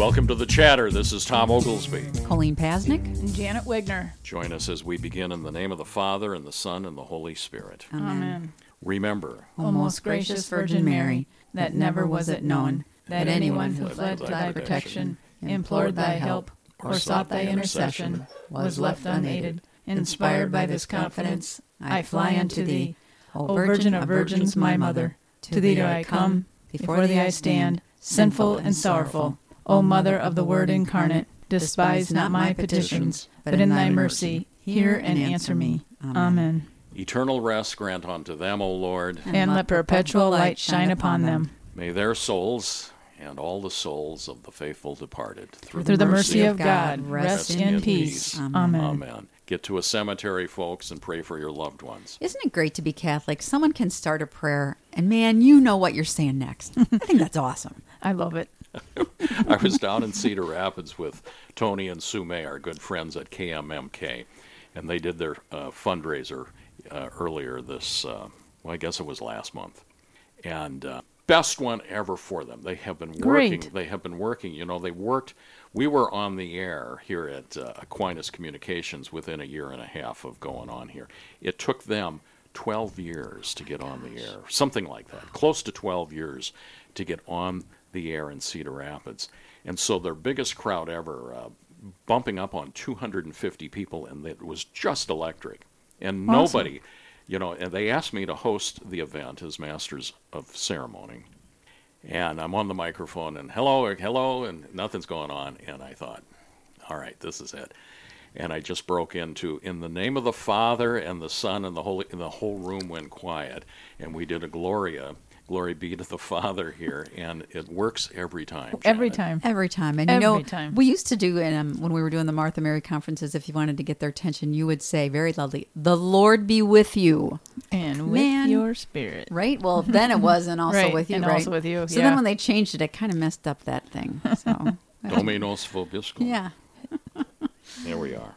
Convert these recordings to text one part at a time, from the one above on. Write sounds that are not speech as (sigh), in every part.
Welcome to the chatter. This is Tom Oglesby. Colleen Pasnick. And Janet Wigner. Join us as we begin in the name of the Father, and the Son, and the Holy Spirit. Amen. Remember, O most gracious Virgin Mary, that never was it known that anyone who fled to thy protection, implored thy help, or sought thy intercession, was left unaided. Inspired by this confidence, I fly unto thee. O Virgin of Virgins, my Mother, to thee do I come, before thee I stand, sinful and sorrowful. O Mother of the Word incarnate, despise not my petitions, but in thy mercy hear and answer me. Amen. eternal rest grant unto them, O Lord. And let perpetual light shine upon them. May their souls and all the souls of the faithful departed, through, Through the mercy of God, rest in peace. Amen. Amen. Get to a cemetery, folks, and pray for your loved ones. Isn't it great to be Catholic? Someone can start a prayer, and man, you know what you're saying next. (laughs) I think that's awesome. I love it. (laughs) I was down in Cedar Rapids with Tony and Sue May, our good friends at KMMK, and they did their uh, fundraiser uh, earlier this, uh, well, I guess it was last month, and uh, best one ever for them. They have been working. Great. They have been working. You know, they worked. We were on the air here at uh, Aquinas Communications within a year and a half of going on here. It took them 12 years to get on the air, something like that, close to 12 years to get on the air in Cedar Rapids. And so their biggest crowd ever, uh, bumping up on 250 people, and it was just electric. And Awesome. nobody, you know, and they asked me to host the event as Masters of Ceremony. And I'm on the microphone, and hello, hello, and nothing's going on. And I thought, all right, this is it. And I just broke into, in the name of the Father and the Son and the Holy, and the whole room went quiet. And we did a Gloria, glory be to the Father here, and it works every time. Every time. Every time. And you Every know, time. we used to do, um, when we were doing the Martha Mary conferences, if you wanted to get their attention, you would say very loudly, The Lord be with you. And with Man. your spirit. Right? Well, then it was, and also Right, with you, and right? also with you, So yeah. then when they changed it, it kind of messed up that thing. So, (laughs) Dominus vobiscum. yeah. (laughs) There we are.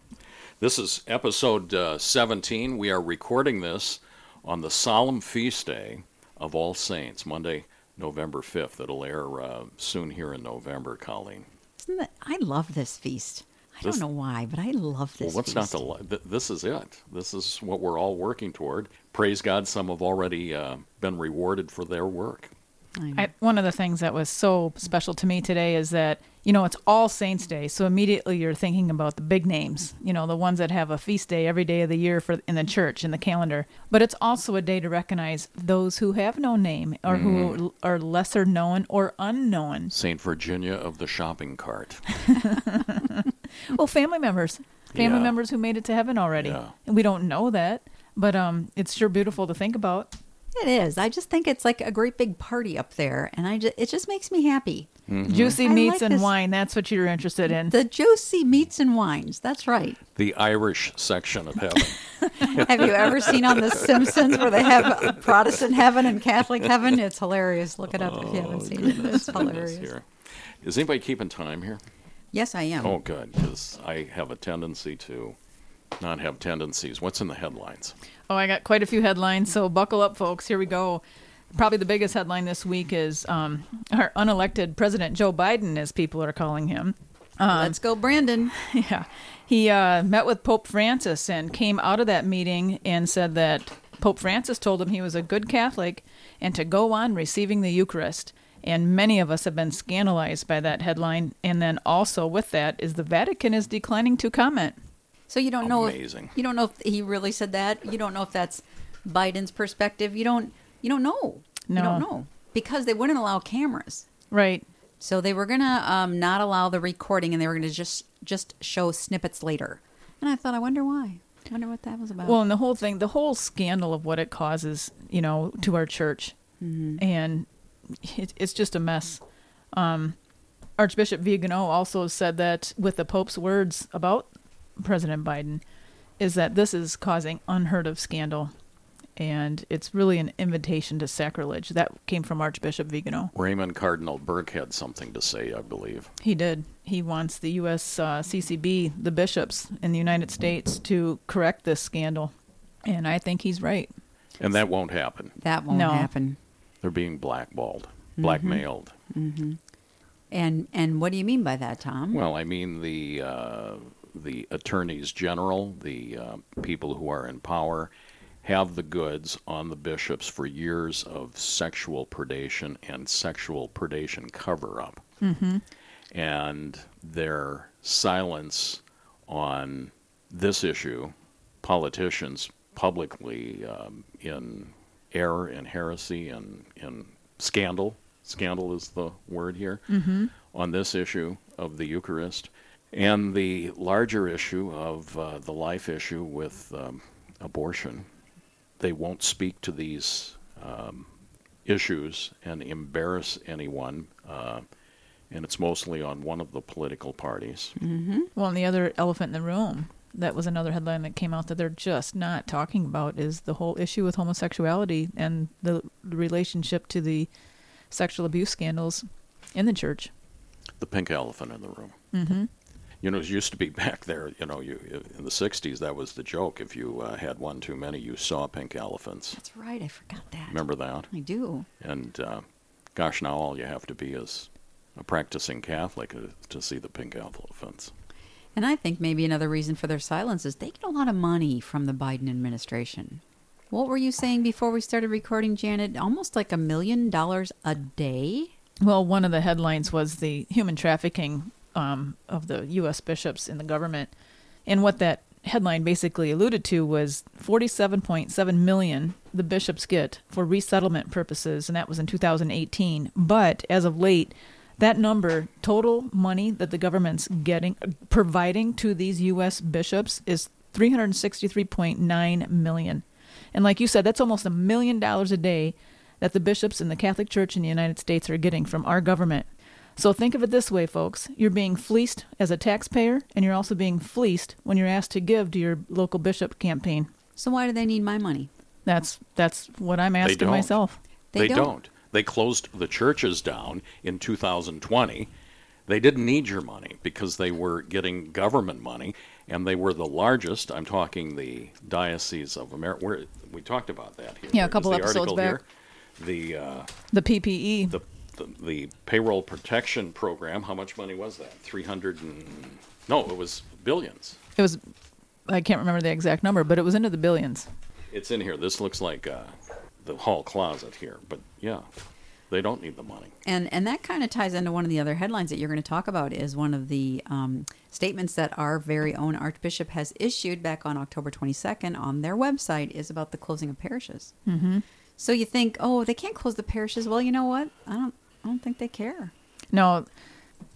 This is episode uh, 17. We are recording this on the solemn feast day of All Saints, Monday, November 5th. It'll air uh, soon here in November, Colleen. Isn't that, I love this feast. I This- don't know why, but I love Well, this what's not feast. the li- th- this is it. This is what we're all working toward. Praise God, some have already uh, been rewarded for their work. I. One of the things that was so special to me today is that you know it's All Saints Day, so immediately you're thinking about the big names, you know, the ones that have a feast day every day of the year for in the church in the calendar. But it's also a day to recognize those who have no name or who are lesser known or unknown. St. Virginia of the shopping cart. (laughs) (laughs) Well, family members, family Yeah. members who made it to heaven already, Yeah. and we don't know that, but um, it's sure beautiful to think about. It is. I just think it's like a great big party up there, and I just, it just makes me happy. Mm-hmm. Juicy I meats like and this- wine—that's what you're interested in. The juicy meats and wines. That's right. The Irish section of heaven. (laughs) Have you ever seen on The Simpsons where they have Protestant heaven and Catholic heaven? It's hilarious. Look it up if you haven't oh, seen it. It's hilarious. here. Is anybody keeping time here? Yes, I am. Oh, good, because I have a tendency to not have tendencies. What's in the headlines? Oh, I got quite a few headlines, so buckle up, folks. Here we go. Probably the biggest headline this week is um, our unelected President Joe Biden, as people are calling him. Let's go, Brandon. (laughs) Yeah, he uh, met with Pope Francis and came out of that meeting and said that Pope Francis told him he was a good Catholic and to go on receiving the Eucharist. And many of us have been scandalized by that headline. And then also with that is the Vatican is declining to comment. So you don't know Amazing. if you don't know if he really said that. You don't know if that's Biden's perspective. You don't you don't know. No. You don't know because they wouldn't allow cameras. Right. So they were gonna um, not allow the recording, and they were gonna just just show snippets later. And I thought, I wonder why. I wonder what that was about. Well, and the whole thing, the whole scandal of what it causes, you know, to our church, and it, it's just a mess. Um, Archbishop Vigano also said that with the Pope's words about President Biden, is that this is causing unheard of scandal, and it's really an invitation to sacrilege. That came from Archbishop Vigano. Raymond Cardinal Burke had something to say, I believe. He did. He wants the U.S. Uh, CCB, the bishops in the United States, to correct this scandal, and I think he's right. And that won't happen. that won't no. happen. They're being blackballed, blackmailed. And and what do you mean by that, Tom? Well, I mean the uh, the attorneys general, the uh, people who are in power, have the goods on the bishops for years of sexual predation and sexual predation cover up. Mm-hmm. And their silence on this issue, politicians publicly um, in error and heresy and in scandal, scandal is the word here, mm-hmm. on this issue of the Eucharist, and the larger issue of uh, the life issue with um, abortion they won't speak to these um, issues and embarrass anyone. Uh, and it's mostly on one of the political parties. Mm-hmm. Well, and the other elephant in the room that was another headline that came out that they're just not talking about is the whole issue with homosexuality and the relationship to the sexual abuse scandals in the church. The pink elephant in the room. Mm-hmm you know, it used to be (laughs) back there, you know, you in the 60s, that was the joke. If you uh, had one too many, you saw pink elephants. That's right. I forgot that. Remember that? I do. And uh, gosh, now all you have to be is a practicing Catholic uh, to see the pink elephants. And I think maybe another reason for their silence is they get a lot of money from the Biden administration. What were you saying before we started recording, Janet? Almost like a million dollars a day? Well, one of the headlines was the human trafficking um, of the U.S. bishops in the government. And what that headline basically alluded to was 47.7 million the bishops get for resettlement purposes, and that was in 2018. But as of late, that number, total money that the government's getting, providing to these U.S. bishops, is 363.9 million. And like you said, that's almost a million dollars a day that the bishops in the Catholic Church in the United States are getting from our government. So think of it this way, folks. You're being fleeced as a taxpayer, and you're also being fleeced when you're asked to give to your local bishop campaign. So why do they need my money? That's that's what I'm asking myself. They, they don't. don't. They closed the churches down in 2020. They didn't need your money because they were getting government money, and they were the largest. I'm talking the diocese of America. we talked about that here. Yeah, a couple episodes back. Here. The uh, the PPE. The the, the payroll protection program, how much money was that? 300 and no, it was billions. It was I can't remember the exact number, but it was into the billions. It's in here. This looks like uh, the hall closet here, but yeah, they don't need the money. And and that kind of ties into one of the other headlines that you're going to talk about is one of the um, statements that our very own Archbishop has issued back on October 22nd on their website is about the closing of parishes. Mm-hmm. So you think, oh, they can't close the parishes. Well, you know what? I don't I don't think they care. No,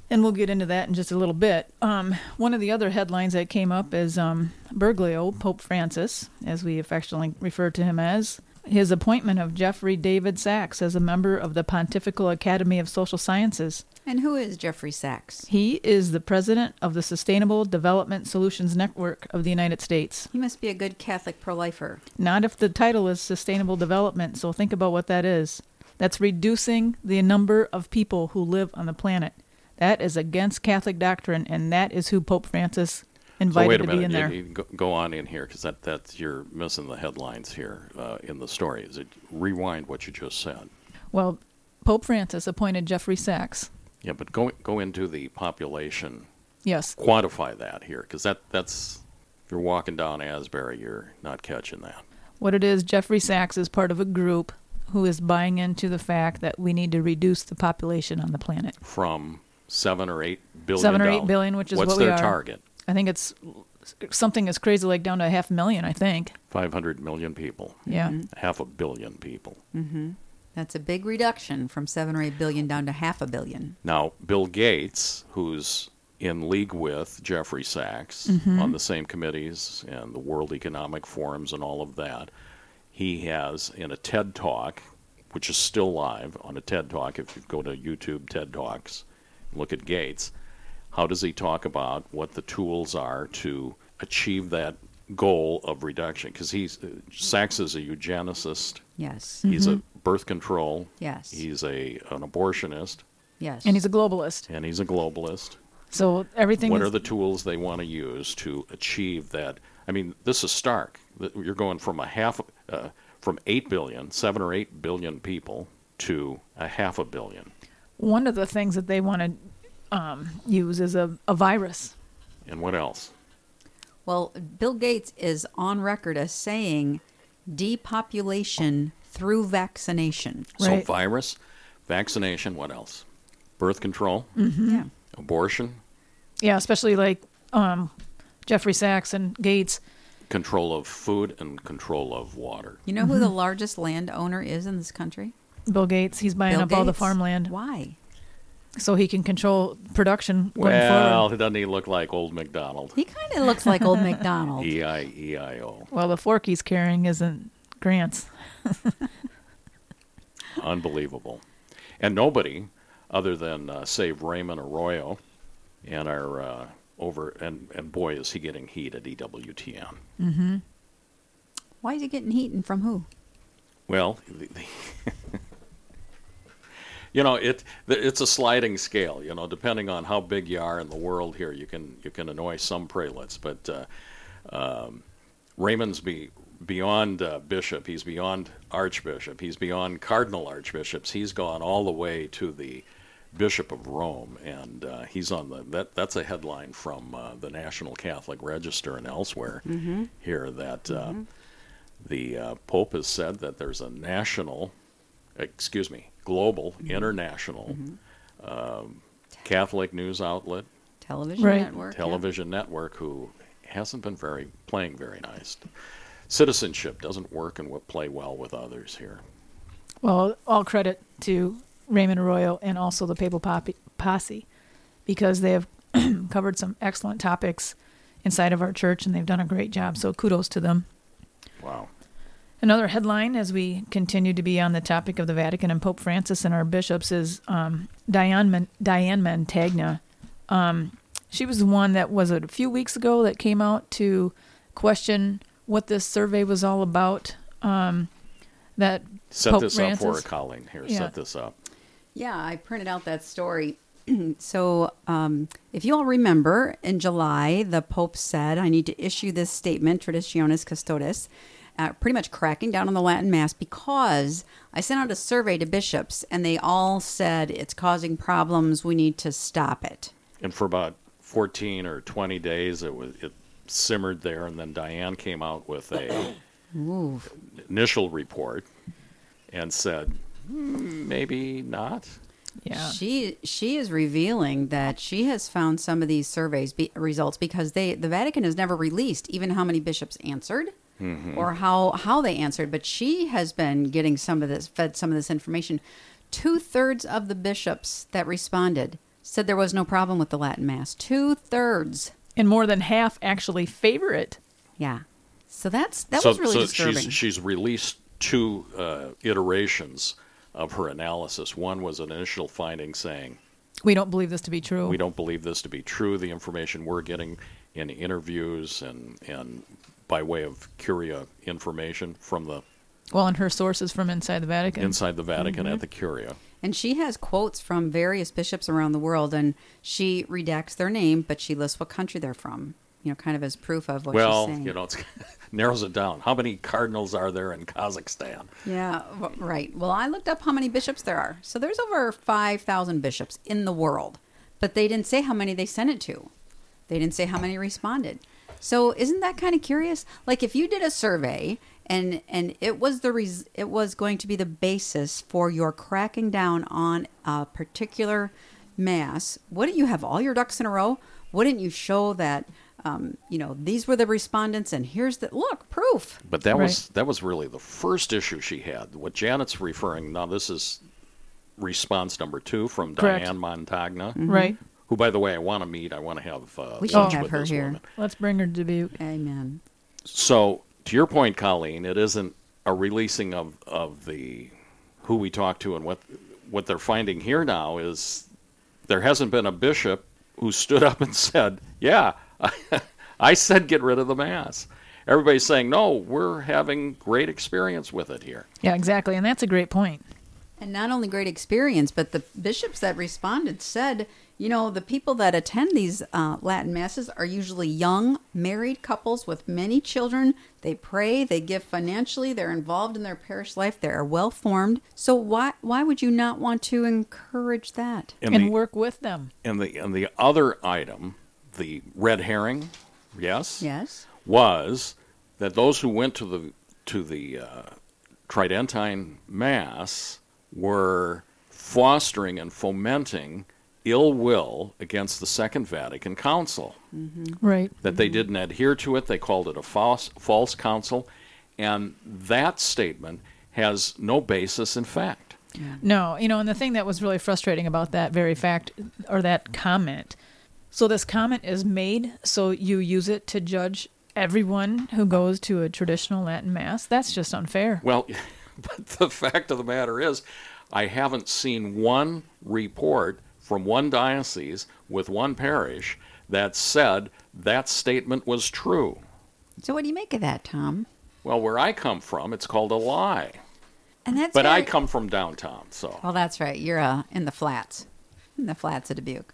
and we'll get into that in just a little bit. Um, one of the other headlines that came up is um, Bergoglio, Pope Francis, as we affectionately refer to him as, his appointment of Jeffrey David Sachs as a member of the Pontifical Academy of Social Sciences. And who is Jeffrey Sachs? He is the president of the Sustainable Development Solutions Network of the United States. He must be a good Catholic pro lifer. Not if the title is Sustainable Development, so think about what that is. That's reducing the number of people who live on the planet. That is against Catholic doctrine, and that is who Pope Francis invited to be in there. You, you go on in here because that, that's you're missing the headlines here uh, in the story. Is it rewind what you just said? Well, Pope Francis appointed Jeffrey Sachs. Yeah, but go go into the population. Yes. Quantify that here because that that's if you're walking down Asbury, you're not catching that. What it is, Jeffrey Sachs is part of a group who is buying into the fact that we need to reduce the population on the planet from seven or eight billion. Seven or eight billion, which is What's what their we are. target? I think it's something as crazy like down to half a half million. I think five hundred million people. Yeah, mm-hmm. half a billion people. Mm-hmm. That's a big reduction from seven or eight billion down to half a billion. Now, Bill Gates, who's in league with Jeffrey Sachs mm-hmm. on the same committees and the World Economic Forums and all of that, he has in a TED Talk, which is still live on a TED Talk. If you go to YouTube TED Talks, look at Gates. How does he talk about what the tools are to achieve that goal of reduction? Because he's uh, Sachs is a eugenicist. Yes. He's mm-hmm. a birth control. Yes. He's a an abortionist. Yes. And he's a globalist. And he's a globalist. So everything. What is... are the tools they want to use to achieve that? I mean, this is stark. You're going from a half, uh, from eight billion, seven or eight billion people, to a half a billion. one of the things that they want to um, use is a, a virus. And what else? Well, Bill Gates is on record as saying depopulation through vaccination. So virus, vaccination, what else? Birth control, Yeah. abortion, Yeah, especially like um, Jeffrey Sachs and Gates. Control of food, and control of water. You know who the largest landowner is in this country? Bill Gates, he's buying Bill up all the Gates. farmland Why? so he can control production going Well, forward. doesn't he look like old McDonald? He kind of looks like old McDonald. (laughs) E I E I O. Well, the fork he's carrying isn't Grant's. (laughs) Unbelievable. And nobody other than uh, save Raymond Arroyo and our uh, over and and boy is he getting heat at EWTN. Why is he getting heat and from who? Well, the, the (laughs) you know it it's a sliding scale. You know, depending on how big you are in the world here, you can you can annoy some prelates, but uh, um, Raymond's be beyond uh, bishop. He's beyond archbishop. He's beyond cardinal archbishops. He's gone all the way to the bishop of Rome, and uh, he's on the that that's a headline from uh, the National Catholic Register and elsewhere here that. Uh, the uh, Pope has said that there's a national, excuse me, global, international um, Catholic news outlet, Television Right. network. yeah. television network who hasn't been very playing very nice. Citizenship doesn't work and will play well with others here. Well, all credit to Raymond Arroyo and also the Papal Posse because they have (clears throat) covered some excellent topics inside of our church and they've done a great job. So kudos to them. Wow. Another headline as we continue to be on the topic of the Vatican and Pope Francis and our bishops is um, Diane, Man- Diane Montagna. Um, she was the one that was a few weeks ago that came out to question what this survey was all about. Um, that Set Pope this up for Francis? her, Colleen. Here, Yeah. set this up. Yeah, I printed out that story. (clears throat) so, um, if you all remember, in July, the Pope said, I need to issue this statement, Traditionis Custodes, uh, pretty much cracking down on the Latin Mass because I sent out a survey to bishops and they all said it's causing problems. We need to stop it. And for about 14 or 20 days, it was it simmered there, and then Diane came out with a (coughs) initial report and said, "Hmm, maybe not. yeah She she is revealing that she has found some of these surveys be, results because they the Vatican has never released even how many bishops answered or how how they answered, but she has been getting some of this fed some of this information. Two thirds of the bishops that responded said there was no problem with the Latin Mass. Two thirds, and more than half actually favor it. yeah. So that's that so was really so disturbing. she's, she's released two uh, iterations of her analysis. One was an initial finding saying, We don't believe this to be true. we don't believe this to be true. The information we're getting in interviews and, and by way of curia information from the Well, and her sources from inside the Vatican. inside the Vatican Mm-hmm. at the curia. And she has quotes from various bishops around the world, and she redacts their name, but she lists what country they're from. You know, kind of as proof of what well, she's saying. Well, you know, it (laughs) narrows it down. How many cardinals are there in Kazakhstan? Yeah, right. Well, I looked up how many bishops there are. So there's over 5,000 bishops in the world, but they didn't say how many they sent it to. They didn't say how many responded. So isn't that kind of curious? Like if you did a survey and and it was the res- it was going to be the basis for your cracking down on a particular mass, wouldn't you have all your ducks in a row? Wouldn't you show that um, you know these were the respondents and here's the look proof? But that was that was really the first issue she had. What Janet's referring now, this is response number two from Correct. Diane Montagna, Right. who, by the way, I want to meet. I want to have uh, We should lunch have with her this here. woman. Let's bring her to Dubuque. Amen. So, to your point, Colleen, it isn't a releasing of, of the who we talked to and what what they're finding here now is there hasn't been a bishop who stood up and said, "Yeah, I said get rid of the mass." Everybody's saying, "No, we're having great experience with it here." Yeah, exactly. And that's a great point. And not only great experience, but the bishops that responded said, you know, the people that attend these uh, Latin masses are usually young, married couples with many children. They pray, they give financially, they're involved in their parish life, they are well formed. So why why would you not want to encourage that? And, and the, work with them. and the and the other item, the red herring, yes, Yes. was that those who went to the to the uh, Tridentine Mass were fostering and fomenting ill will against the Second Vatican Council. Right. That they didn't adhere to it, they called it a false false council, and that statement has no basis in fact. No, you know, and the thing that was really frustrating about that very fact or that comment. So this comment is made so you use it to judge everyone who goes to a traditional Latin mass. That's just unfair. Well, (laughs) but the fact of the matter is, I haven't seen one report from one diocese with one parish that said that statement was true. So what do you make of that, Tom? Well, where I come from, it's called a lie. And that's But I come from downtown, so. Well, that's right. You're uh, in the flats, in the flats of Dubuque.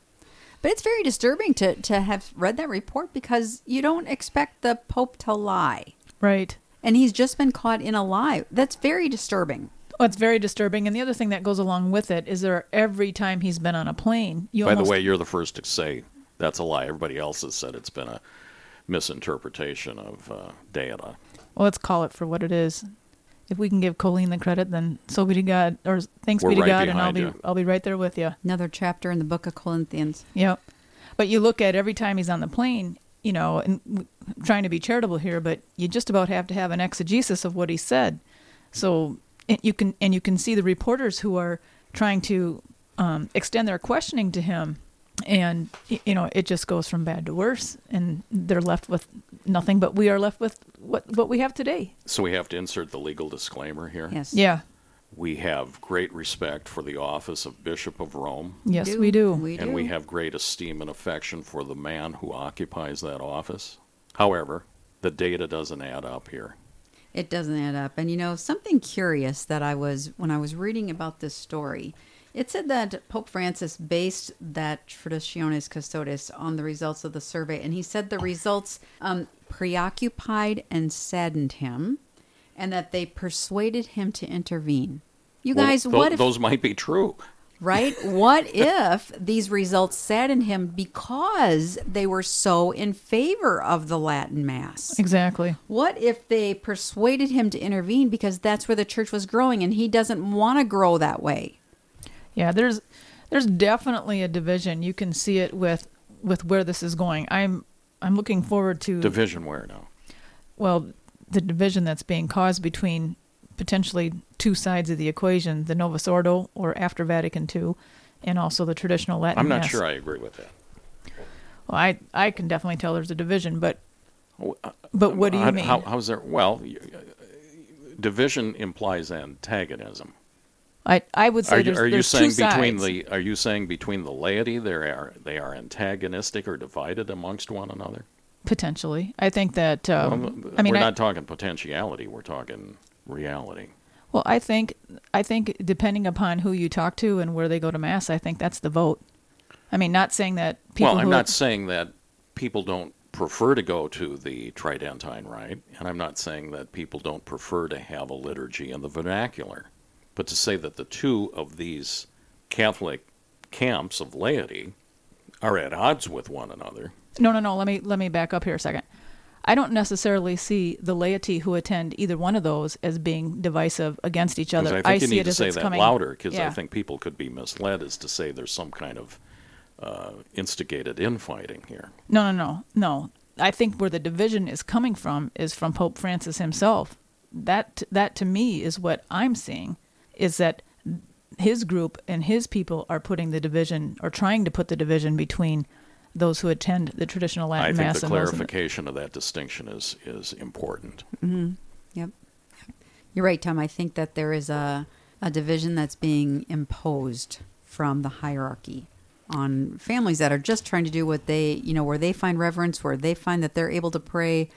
But it's very disturbing to, to have read that report because you don't expect the Pope to lie. Right. And he's just been caught in a lie. That's very disturbing. Oh, it's very disturbing. And the other thing that goes along with it is there every time he's been on a plane, you By almost the way, you're the first to say that's a lie. Everybody else has said it's been a misinterpretation of uh, data. well, let's call it for what it is. If we can give Colleen the credit, then so be to God, or thanks We're be to right God, and I'll be you. I'll be right there with you. Another chapter in the book of Corinthians. Yep. But you look at every time he's on the plane, you know, and w- trying to be charitable here, but you just about have to have an exegesis of what he said. So and you can and you can see the reporters who are trying to um, extend their questioning to him, and you know it just goes from bad to worse, and they're left with nothing. But we are left with what what we have today. So we have to insert the legal disclaimer here. Yes. Yeah. We have great respect for the office of Bishop of Rome. Yes, we do. We do. and we have great esteem and affection for the man who occupies that office. However, the data doesn't add up here. It doesn't add up. And you know, something curious that I was when I was reading about this story, it said that Pope Francis based that Traditionis Custodes on the results of the survey, and he said the results um, preoccupied and saddened him, and that they persuaded him to intervene. You Well, guys, tho- what if those might be true? (laughs) right? What if these results saddened him because they were so in favor of the Latin Mass? Exactly. What if they persuaded him to intervene because that's where the church was growing and he doesn't want to grow that way? Yeah, there's there's definitely a division. You can see it with with where this is going. I'm I'm looking forward to Division where now? well the division that's being caused between potentially two sides of the equation, the Novus Ordo or after Vatican II, and also the traditional Latin I'm not Mass. sure I agree with that. Well, I I can definitely tell there's a division, but uh, but what do you mean? How, how's there? Well, division implies antagonism. I I would say Are you, there's, are you there's saying two between sides. the? Are you saying between the laity they are they are antagonistic or divided amongst one another? potentially? I think that um, Well, I mean we're I, not talking potentiality. We're talking reality. well I think I think depending upon who you talk to and where they go to mass, I think that's the vote. I mean, not saying that people well, I'm not saying that people don't prefer to go to the Tridentine Rite, and I'm not saying that people don't prefer to have a liturgy in the vernacular. But to say that the two of these Catholic camps of laity are at odds with one another, No, no, no. Let me let me back up here a second. I don't necessarily see the laity who attend either one of those as being divisive against each other. I think you see need it to as say that coming, louder, because I think people could be misled as to say there's some kind of uh, instigated infighting here. No, no, no, no. I think where the division is coming from is from Pope Francis himself. That that to me is what I'm seeing is that his group and his people are putting the division or trying to put the division between those who attend the traditional I Latin think Mass the and those in the, clarification of that distinction is is important. Yep. You're right, Tom. I think that there is a, a division that's being imposed from the hierarchy on families that are just trying to do what they, you know, where they find reverence, where they find that they're able to pray,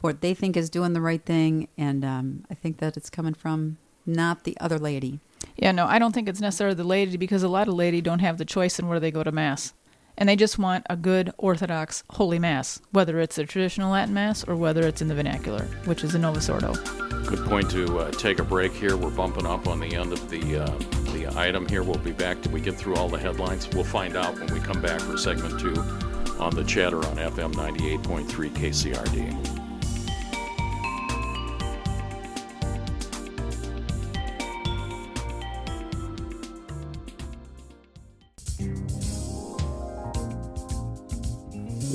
what they think is doing the right thing. And um, I think that it's coming from not the other laity. Yeah, no, I don't think it's necessarily the laity because a lot of laity don't have the choice in where they go to mass. And they just want a good Orthodox Holy Mass, whether it's a traditional Latin Mass or whether it's in the vernacular, which is a Novus Ordo. Good point to uh, take a break here. We're bumping up on the end of the uh, the item here. We'll be back. Did we get through all the headlines? We'll find out when we come back for segment two on the chatter on FM 98.3 KCRD.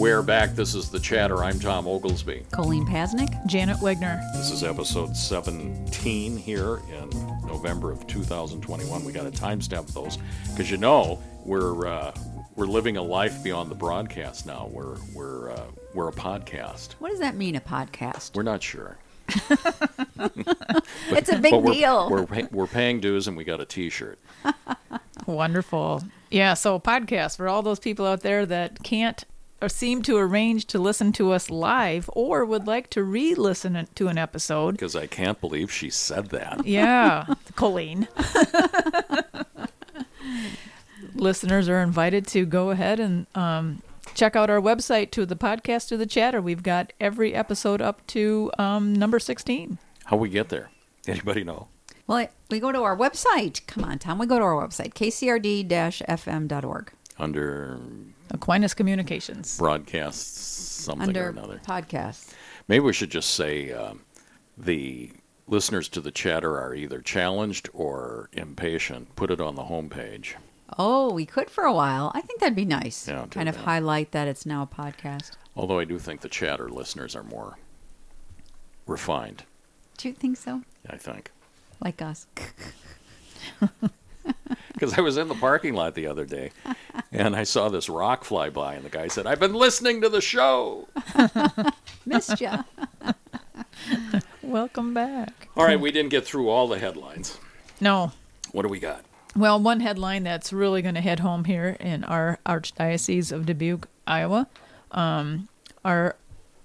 We're back. This is the chatter. I'm Tom Oglesby. Colleen Pasnick. Janet Wegner. This is episode 17 here in November of 2021. We got to timestamp those because you know we're uh, we're living a life beyond the broadcast now. We're we're uh, we're a podcast. What does that mean, a podcast? We're not sure. (laughs) it's a big we're, deal. We're, we're paying dues and we got a T-shirt. (laughs) Wonderful. Yeah, so podcast for all those people out there that can't or seem to arrange to listen to us live or would like to re-listen to an episode. Because I can't believe she said that. (laughs) Yeah, Colleen. (laughs) Listeners are invited to go ahead and um, check out our website to the podcast to the chatter. We've got every episode up to um, number 16. How we get there? Anybody know? Well, we go to our website. Come on, Tom. We go to our website, kcrd-fm.org. Under Aquinas Communications. broadcasts something Under or another. Podcast. Maybe we should just say um, the listeners to the chatter are either challenged or impatient. Put it on the homepage. Oh, we could for a while. I think that'd be nice. Yeah, do kind of that. highlight that it's now a podcast. Although I do think the chatter listeners are more refined, Do you think so? I think. Like us. (laughs) Because I was in the parking lot the other day (laughs) and I saw this rock fly by, and the guy said, I've been listening to the show. (laughs) Missed ya. (laughs) Welcome back. All right, we didn't get through all the headlines. No. What do we got? Well, one headline that's really going to hit home here in our Archdiocese of Dubuque, Iowa. Um, our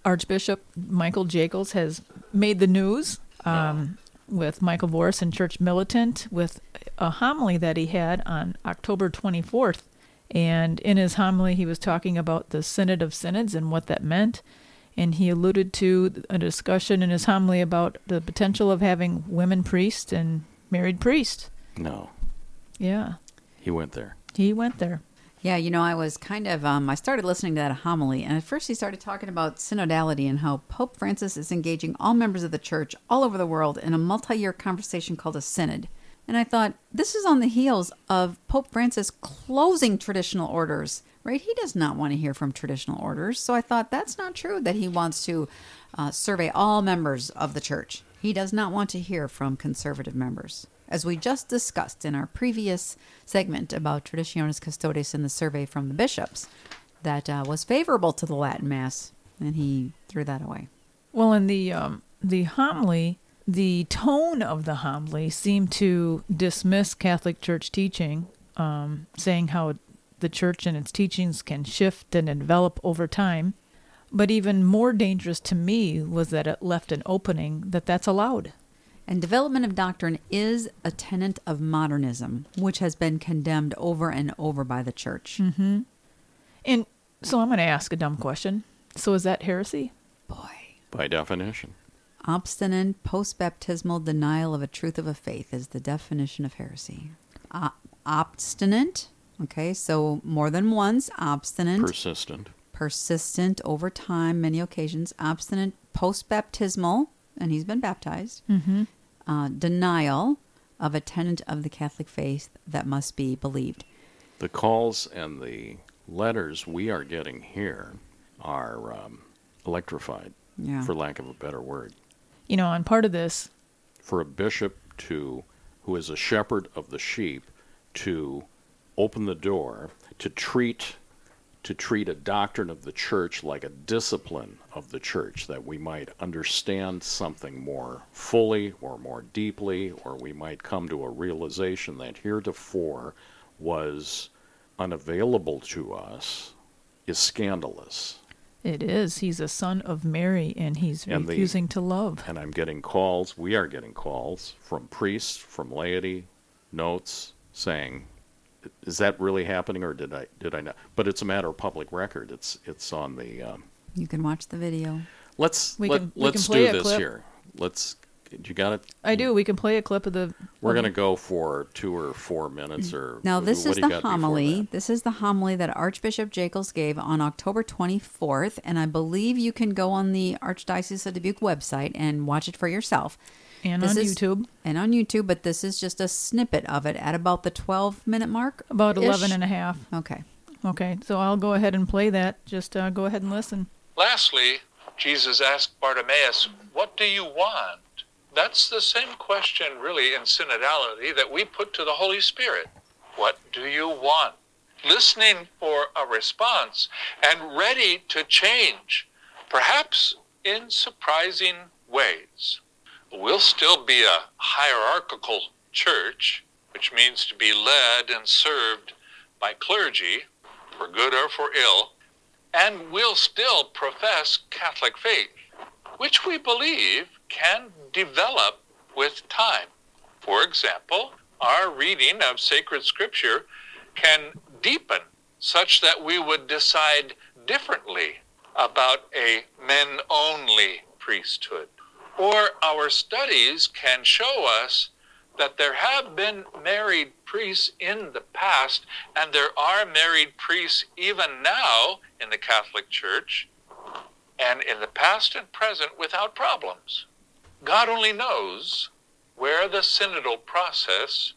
Archbishop Michael Jackels has made the news um, with Michael Voris and Church Militant with a homily that he had on October 24th. And in his homily, he was talking about the Synod of Synods and what that meant. And he alluded to a discussion in his homily about the potential of having women priests and married priests. No, Yeah, he went there. he went there. Yeah, you know, I was kind of, um, I started listening to that homily, and at first he started talking about synodality and how Pope Francis is engaging all members of the church all over the world in a multi year conversation called a synod. And I thought, this is on the heels of Pope Francis closing traditional orders, right? He does not want to hear from traditional orders. So I thought that's not true that he wants to uh, survey all members of the church. He does not want to hear from conservative members. As we just discussed in our previous segment about Traditionis Custodes and the survey from the bishops, that uh, was favorable to the Latin Mass, and he threw that away. Well, in the um, the homily, the tone of the homily seemed to dismiss Catholic Church teaching, um, saying how the Church and its teachings can shift and develop over time. But even more dangerous to me was that it left an opening that that's allowed. And development of doctrine is a tenet of modernism, which has been condemned over and over by the church. And so I'm going to ask a dumb question. So is that heresy? Boy. By definition. Obstinate post baptismal denial of a truth of a faith is the definition of heresy. O- obstinate, okay, so more than once, obstinate, Persistent. persistent over time, many occasions, obstinate post baptismal, and he's been baptized, Mm-hmm. Uh, denial of a tenet of the Catholic faith that must be believed. The calls and the letters we are getting here are um, electrified, Yeah. for lack of a better word. You know, and part of this, For a bishop to, who is a shepherd of the sheep, to open the door to treat to treat a doctrine of the church like a discipline of the church that we might understand something more fully or more deeply or we might come to a realization that heretofore was unavailable to us is scandalous it is. He's a son of Mary and he's And the- refusing to love. and I'm getting calls we are getting calls from priests from laity notes saying, "Is that really happening, or did I did I not?" But it's a matter of public record. It's it's on the. Um, You can watch the video. let's We let, can, let's can play do a this clip. here. Let's. You got it. I do. We can play a clip of the. We're going to go for two or four minutes, or (clears throat) Now, this what is the homily. This is the homily that Archbishop Jackels gave on October 24th, and I believe you can go on the Archdiocese of Dubuque website and watch it for yourself. And This on is- YouTube And on YouTube, but this is just a snippet of it at about the 12 minute mark. about ish. 11 and a half. Okay. Okay, so I'll go ahead and play that. Just uh, go ahead and listen. Lastly, Jesus asked Bartimaeus, What do you want? That's the same question, really, in synodality that we put to the Holy Spirit. What do you want? Listening for a response and ready to change, perhaps in surprising ways. We'll still be a hierarchical church, which means to be led and served by clergy, for good or for ill and we'll still profess Catholic faith, which we believe can develop with time. For example, our reading of sacred scripture can deepen such that we would decide differently about a men only priesthood. Or our studies can show us that there have been married priests in the past, and there are married priests even now in the Catholic Church, and in the past and present without problems. God only knows where the synodal process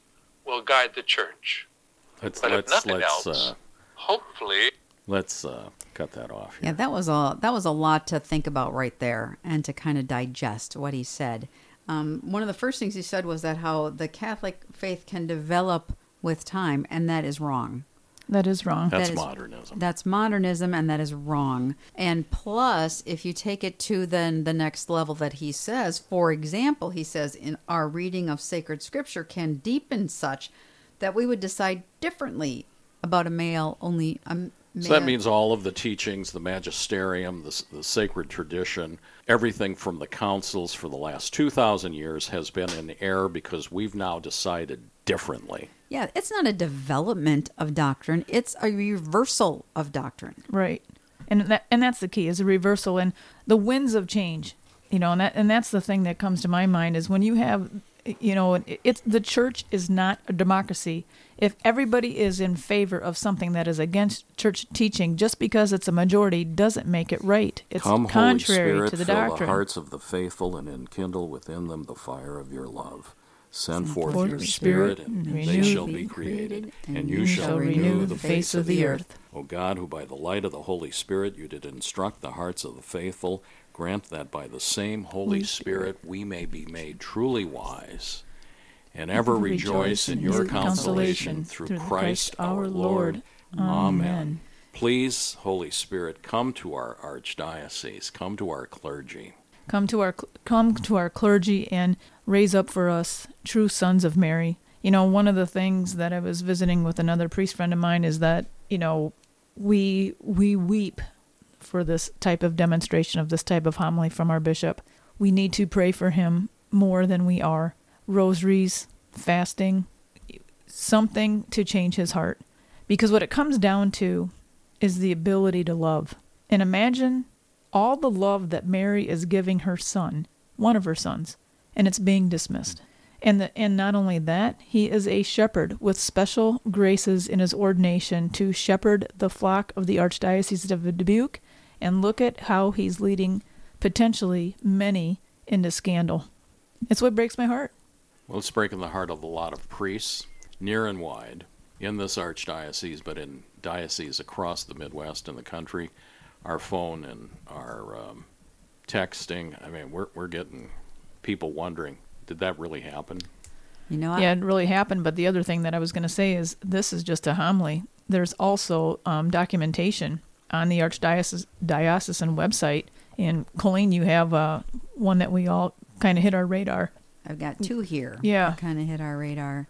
will guide the church. Let's But if let's nothing let's else, uh, hopefully, let's uh, cut that off. Here. Yeah, that was a that was a lot to think about right there, and to kind of digest what he said. Um, one of the first things he said was that how the Catholic faith can develop with time, and that is wrong. That is wrong. That's that is- modernism. That's modernism, and that is wrong. And plus, if you take it to then the next level that he says, for example, he says in our reading of sacred scripture can deepen such that we would decide differently about a male only. A male. So that means all of the teachings, the magisterium, the, the sacred tradition, everything from the councils for the last 2,000 years has been in error because we've now decided differently. Yeah, it's not a development of doctrine; it's a reversal of doctrine. Right. And that and that's the key is a reversal and the winds of change. You know, and that and that's the thing that comes to my mind is when you have you know, it's the church is not a democracy. If everybody is in favor of something that is against church teaching just because it's a majority doesn't make it right. It's Come, contrary Holy Spirit, to the fill doctrine. the hearts of the faithful and enkindle within them the fire of your love. Send forth forth your your Spirit, Spirit, and and they shall be created, and you shall renew the face of the earth. O God, who by the light of the Holy Spirit you did instruct the hearts of the faithful, grant that by the same Holy Spirit we may be made truly wise, and ever rejoice in your consolation through Christ our Lord. Amen. Please, Holy Spirit, come to our archdiocese, come to our clergy. come to our come to our clergy and raise up for us true sons of Mary. You know, one of the things that I was visiting with another priest friend of mine is that, you know, we we weep for this type of demonstration of this type of homily from our bishop. We need to pray for him more than we are. Rosaries, fasting, something to change his heart. Because what it comes down to is the ability to love. And imagine all the love that Mary is giving her son, one of her sons, and it's being dismissed. And the, and not only that, he is a shepherd with special graces in his ordination to shepherd the flock of the Archdiocese of Dubuque. And look at how he's leading potentially many into scandal. It's what breaks my heart. Well, it's breaking the heart of a lot of priests, near and wide, in this archdiocese, but in dioceses across the Midwest and the country. Our phone and our um, texting, I mean, we're, we're getting people wondering, did that really happen? You know, I- Yeah, it really happened. But the other thing that I was going to say is this is just a homily. There's also um, documentation on the Archdiocesan website. And Colleen, you have uh, one that we all kind of hit our radar. I've got two here. Yeah. kind of hit our radar.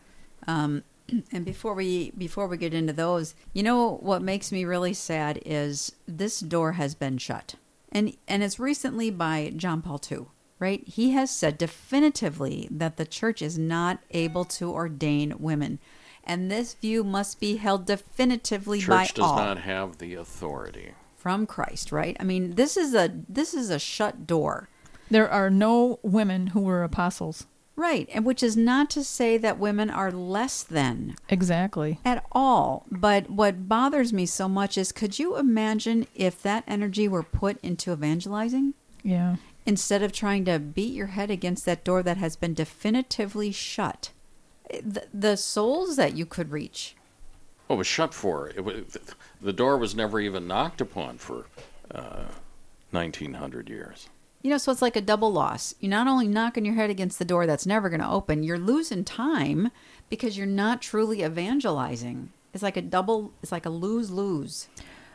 Um, (clears throat) and before we before we get into those, you know what makes me really sad is this door has been shut, and and it's recently by John Paul II, right? He has said definitively that the church is not able to ordain women. And this view must be held definitively by all. Church does not have the authority. from Christ, right? I mean, this is a this is a shut door. There are no women who were apostles. Right, and which is not to say that women are less than Exactly. at all. But what bothers me so much is could you imagine if that energy were put into evangelizing Yeah. instead of trying to beat your head against that door that has been definitively shut? The, the souls that you could reach. Oh, it was shut for. It was, the door was never even knocked upon for uh, 1900 years. You know, so it's like a double loss. You're not only knocking your head against the door that's never going to open, you're losing time because you're not truly evangelizing. It's like a double, it's like a lose lose.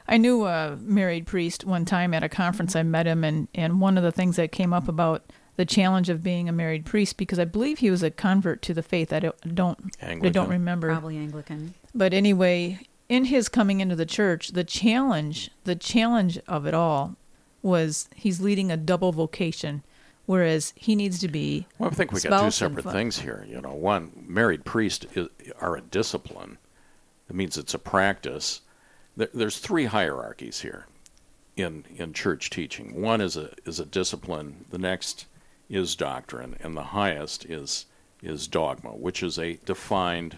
I knew a married priest one time at a conference. I met him, and, and one of the things that came up about the challenge of being a married priest, because I believe he was a convert to the faith. I don't, don't I Anglican. don't remember. Probably Anglican. But anyway, in his coming into the church, the challenge, the challenge of it all was he's leading a double vocation, whereas he needs to be Well, I think we got two separate fa- things here. You know, one, married priest is, are a discipline. It means it's a practice. There, there's three hierarchies here in in church teaching. One is a is a discipline. The next is doctrine, and the highest is is dogma, which is a defined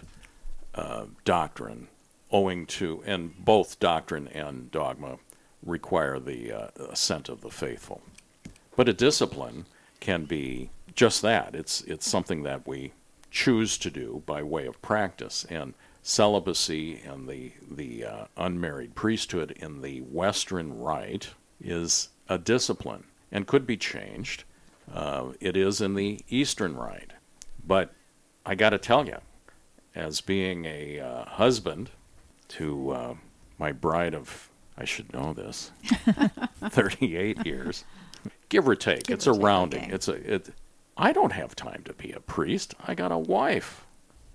uh, doctrine, owing to and both doctrine and dogma require the uh, assent of the faithful. But a discipline can be just that. It's it's something that we choose to do by way of practice. And celibacy and the the uh, unmarried priesthood in the Western Rite is a discipline and could be changed. Uh, it is in the Eastern Rite, but I got to tell you, as being a uh, husband to uh, my bride of I should know this, (laughs) 38 years, give or take. Give it's or a take, rounding. okay. It's a it. I don't have time to be a priest. I got a wife.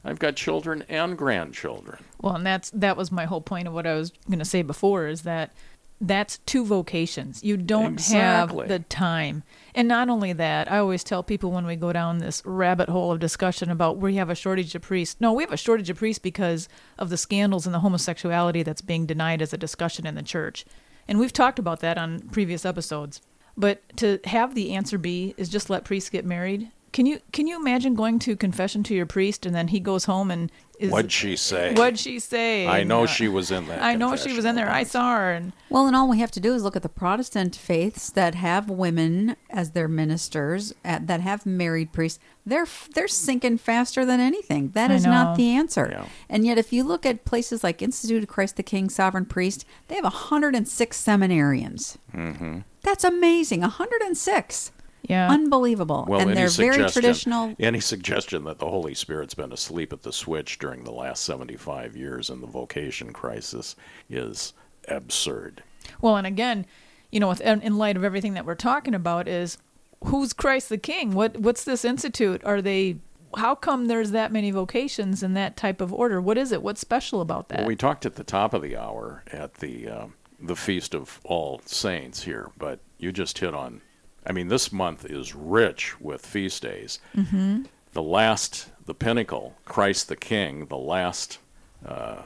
I've got children and grandchildren. Well, and that's that was my whole point of what I was going to say before is that that's two vocations. You don't Exactly. have the time. And not only that, I always tell people when we go down this rabbit hole of discussion about we have a shortage of priests. No, we have a shortage of priests because of the scandals and the homosexuality that's being denied as a discussion in the church. And we've talked about that on previous episodes. But to have the answer be is just let priests get married. Can you can you imagine going to confession to your priest and then he goes home and is What'd she say? What'd she say? I know And, uh, she was in that. I know she was in there. I saw her, and Well, and all we have to do is look at the Protestant faiths that have women as their ministers, at, that have married priests. They're they're sinking faster than anything. That I is know. not the answer. Yeah. And yet, if you look at places like Institute of Christ the King, Sovereign Priest, they have 106 seminarians. Mm-hmm. That's amazing. 106. Yeah, Unbelievable. Well, and they're very traditional. Any suggestion that the Holy Spirit's been asleep at the switch during the last 75 years in the vocation crisis is absurd. well, and again, you know, with, in light of everything that we're talking about, is who's Christ the King? What what's this institute? Are they? How come there's that many vocations in that type of order? What is it? What's special about that? Well, we talked at the top of the hour at the uh, the feast of all saints here, but you just hit on. I mean, this month is rich with feast days. Mm-hmm. The last, the pinnacle, Christ the King, the last uh,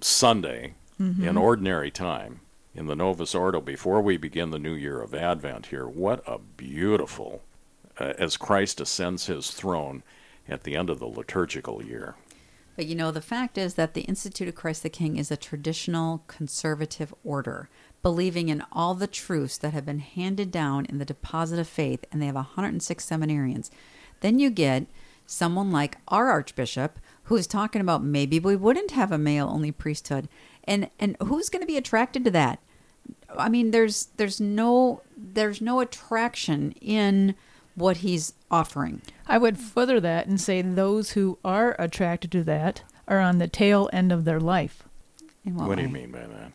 Sunday in ordinary time in the Novus Ordo before we begin the new year of Advent here. What a beautiful, uh, as Christ ascends his throne at the end of the liturgical year. But you know, the fact is that the Institute of Christ the King is a traditional conservative order, believing in all the truths that have been handed down in the deposit of faith, and they have 106 seminarians. Then you get someone like our Archbishop who is talking about maybe we wouldn't have a male only priesthood. And and who's going to be attracted to that? I mean, there's there's no there's no attraction in what he's offering. I would further that and say those who are attracted to that are on the tail end of their life. What, What do you mean by that?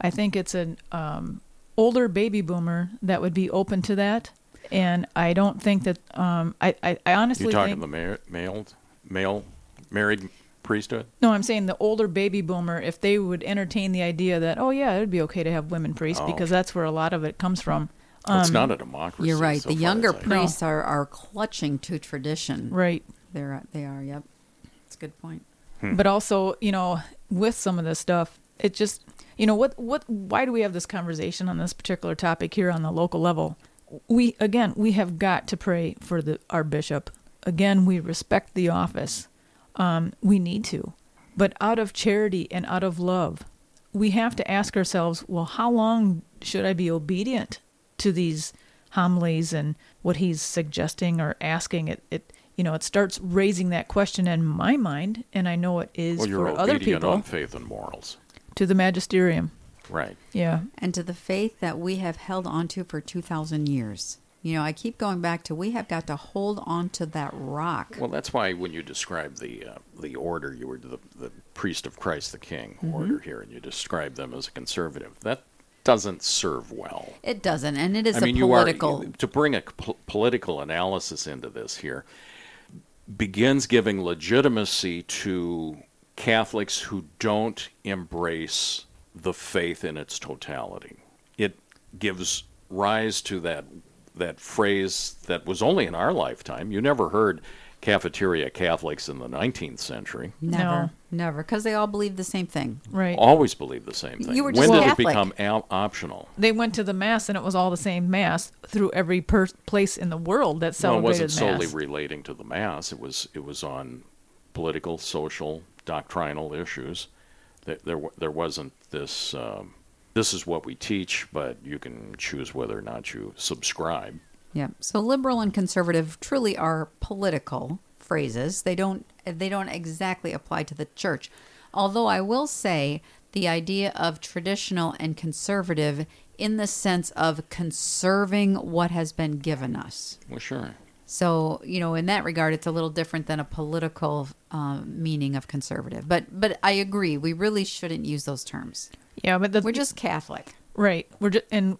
I think it's an um, older baby boomer that would be open to that, and I don't think that. Um, I, I I honestly you're talking think the ma- male, male, married priesthood? no. I'm saying the older baby boomer, if they would entertain the idea that oh yeah, it'd be okay to have women priests Oh. because that's where a lot of it comes from. Well, it's not a democracy. You're right. so the far younger as I priests are, are clutching to tradition. Right. They're they are. Yep. It's a good point. But also, you know, with some of this stuff, it just, you know, what, what, why do we have this conversation on this particular topic here on the local level? We, again, we have got to pray for the, our bishop. Again, we respect the office. Um, we need to. But out of charity and out of love, we have to ask ourselves, well, how long should I be obedient to these homilies and what he's suggesting or asking? It, it you know, it starts raising that question in my mind, and I know it is Well, you're for other people on faith and morals. To the magisterium. Right. Yeah, And to the faith that we have held onto for two thousand years. You know, I keep going back to we have got to hold on to that rock. Well, that's why when you describe the uh, the order, you were the, the priest of Christ the King Mm-hmm. order here, and you describe them as a conservative. That doesn't serve well. It doesn't, and it is I mean, a you are political. to bring a po- political analysis into this here begins giving legitimacy to Catholics who don't embrace the faith in its totality. It gives rise to that that phrase that was only in our lifetime. You never heard cafeteria Catholics in the 19th century. never, No. never, because they all believed the same thing. right. Always believed the same thing. You were when just did Catholic. it become al- optional? they went to the mass, and it was all the same mass through every per- place in the world that No, it wasn't solely mass. relating to the mass. It was it was on political, social, doctrinal issues. There there, there wasn't this. Um, this is what we teach, but you can choose whether or not you subscribe. Yeah. So liberal and conservative truly are political phrases. They don't they don't exactly apply to the church. Although I will say the idea of traditional and conservative in the sense of conserving what has been given us. Well, sure. So, you know, in that regard, it's a little different than a political um, meaning of conservative. But, but I agree, we really shouldn't use those terms. yeah, but the, We're just Catholic. right. We're just and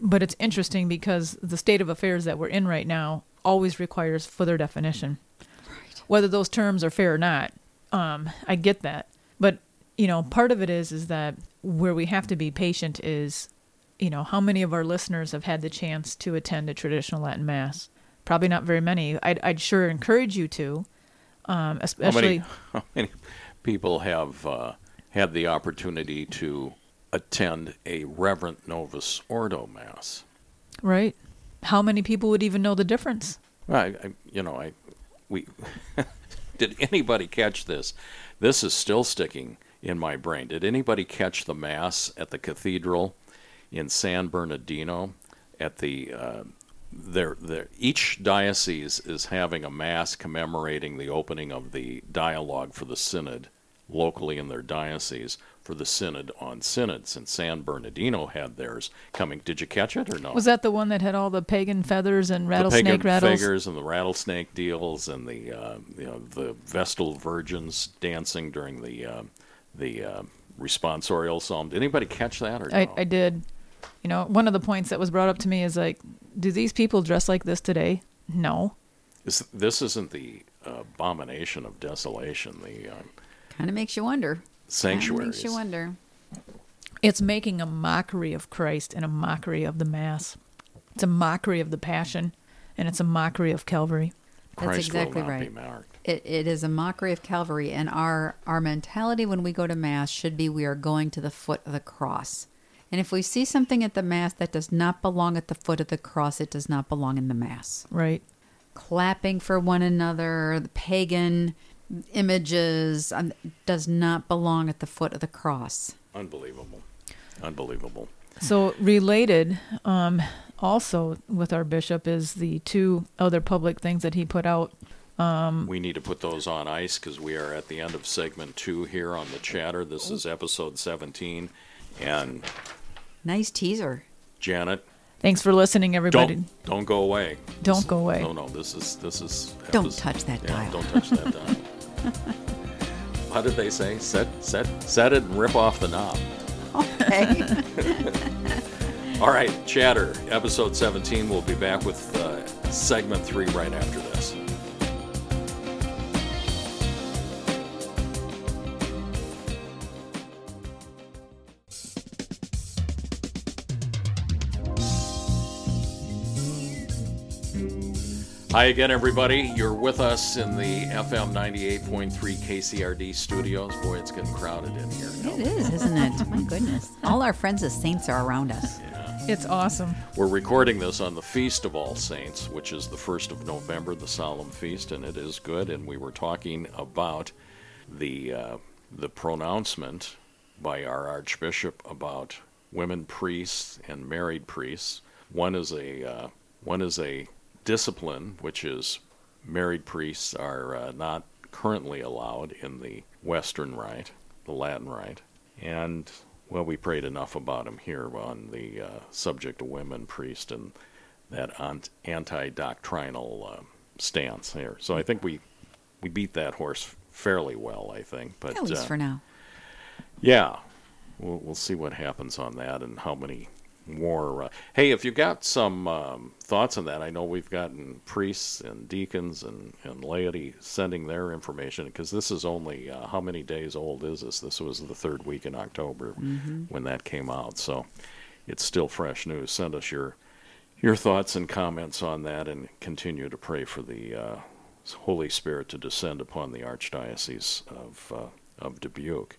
but it's interesting because the state of affairs that we're in right now always requires further definition. right. Whether those terms are fair or not, um, I get that. But you know, part of it is is that where we have to be patient is, you know, how many of our listeners have had the chance to attend a traditional Latin mass? Probably not very many. I'd, I'd sure encourage you to, um, How especially. many, (laughs) how many people have uh, had the opportunity to attend a Reverent Novus Ordo Mass? Right. How many people would even know the difference? I, I you know, I we (laughs) did anybody catch this? This is still sticking in my brain. Did anybody catch the mass at the cathedral in San Bernardino at the uh, there there each diocese is having a mass commemorating the opening of the dialogue for the synod locally in their diocese for the synod on synods and San Bernardino had theirs coming. Did you catch it or no? Was that the one that had all the pagan feathers and rattlesnake the pagan rattles? figures and the rattlesnake deals and the uh, you know the Vestal virgins dancing during the uh, the uh, responsorial psalm. Did anybody catch that or I. I did. You know, one of the points that was brought up to me is like, do these people dress like this today? No. This, this isn't the uh, abomination of desolation. The uh, Kind of makes you wonder. Kinda sanctuaries. Makes you wonder. It's making a mockery of Christ and a mockery of the Mass. It's a mockery of the Passion, and it's a mockery of Calvary. That's Christ exactly will not right. be marked. It, it is a mockery of Calvary, and our our mentality when we go to mass should be we are going to the foot of the cross. And if we see something at the mass that does not belong at the foot of the cross, it does not belong in the mass. Right. Clapping for one another, the pagan images um, does not belong at the foot of the cross. Unbelievable. Unbelievable. So related, um, also with our bishop is the two other public things that he put out. Um, We need to put those on ice because we are at the end of segment two here on the chatter. This is episode 17. And Nice teaser. Janet, Thanks for listening, everybody. don't don't go away. Don't go away. No, no, this is this is. Don't epis- touch that yeah, dial. Don't touch that dial. (laughs) How did they say? Set, set, set it and rip off the knob. Okay. (laughs) All right, chatter. Episode 17. We'll be back with uh, segment three right after this. Hi again, everybody. You're with us in the FM 98.3 KCRD studios. Boy, it's getting crowded in here. It is, isn't it? My goodness. All our friends as saints are around us. Yeah. It's awesome. We're recording this on the Feast of All Saints, which is the 1st of November, the solemn feast, and it is good. And we were talking about the, uh, the pronouncement by our Archbishop about women priests and married priests. One is a, uh, one is a discipline, which is married priests are uh, not currently allowed in the Western Rite, the Latin Rite. And, well, we prayed enough about him here on the uh, subject of women priests and that anti doctrinal uh, stance here. So I think we, we beat that horse fairly well, I think. But, At least uh, for now. yeah, we'll, we'll see what happens on that and how many more. Hey, if you've got some um, thoughts on that, I know we've gotten priests and deacons and, and laity sending their information because this is only uh, how many days old is this? This was the third week in October when that came out, so it's still fresh news. Send us your your thoughts and comments on that, and continue to pray for the uh, Holy Spirit to descend upon the Archdiocese of uh, of Dubuque.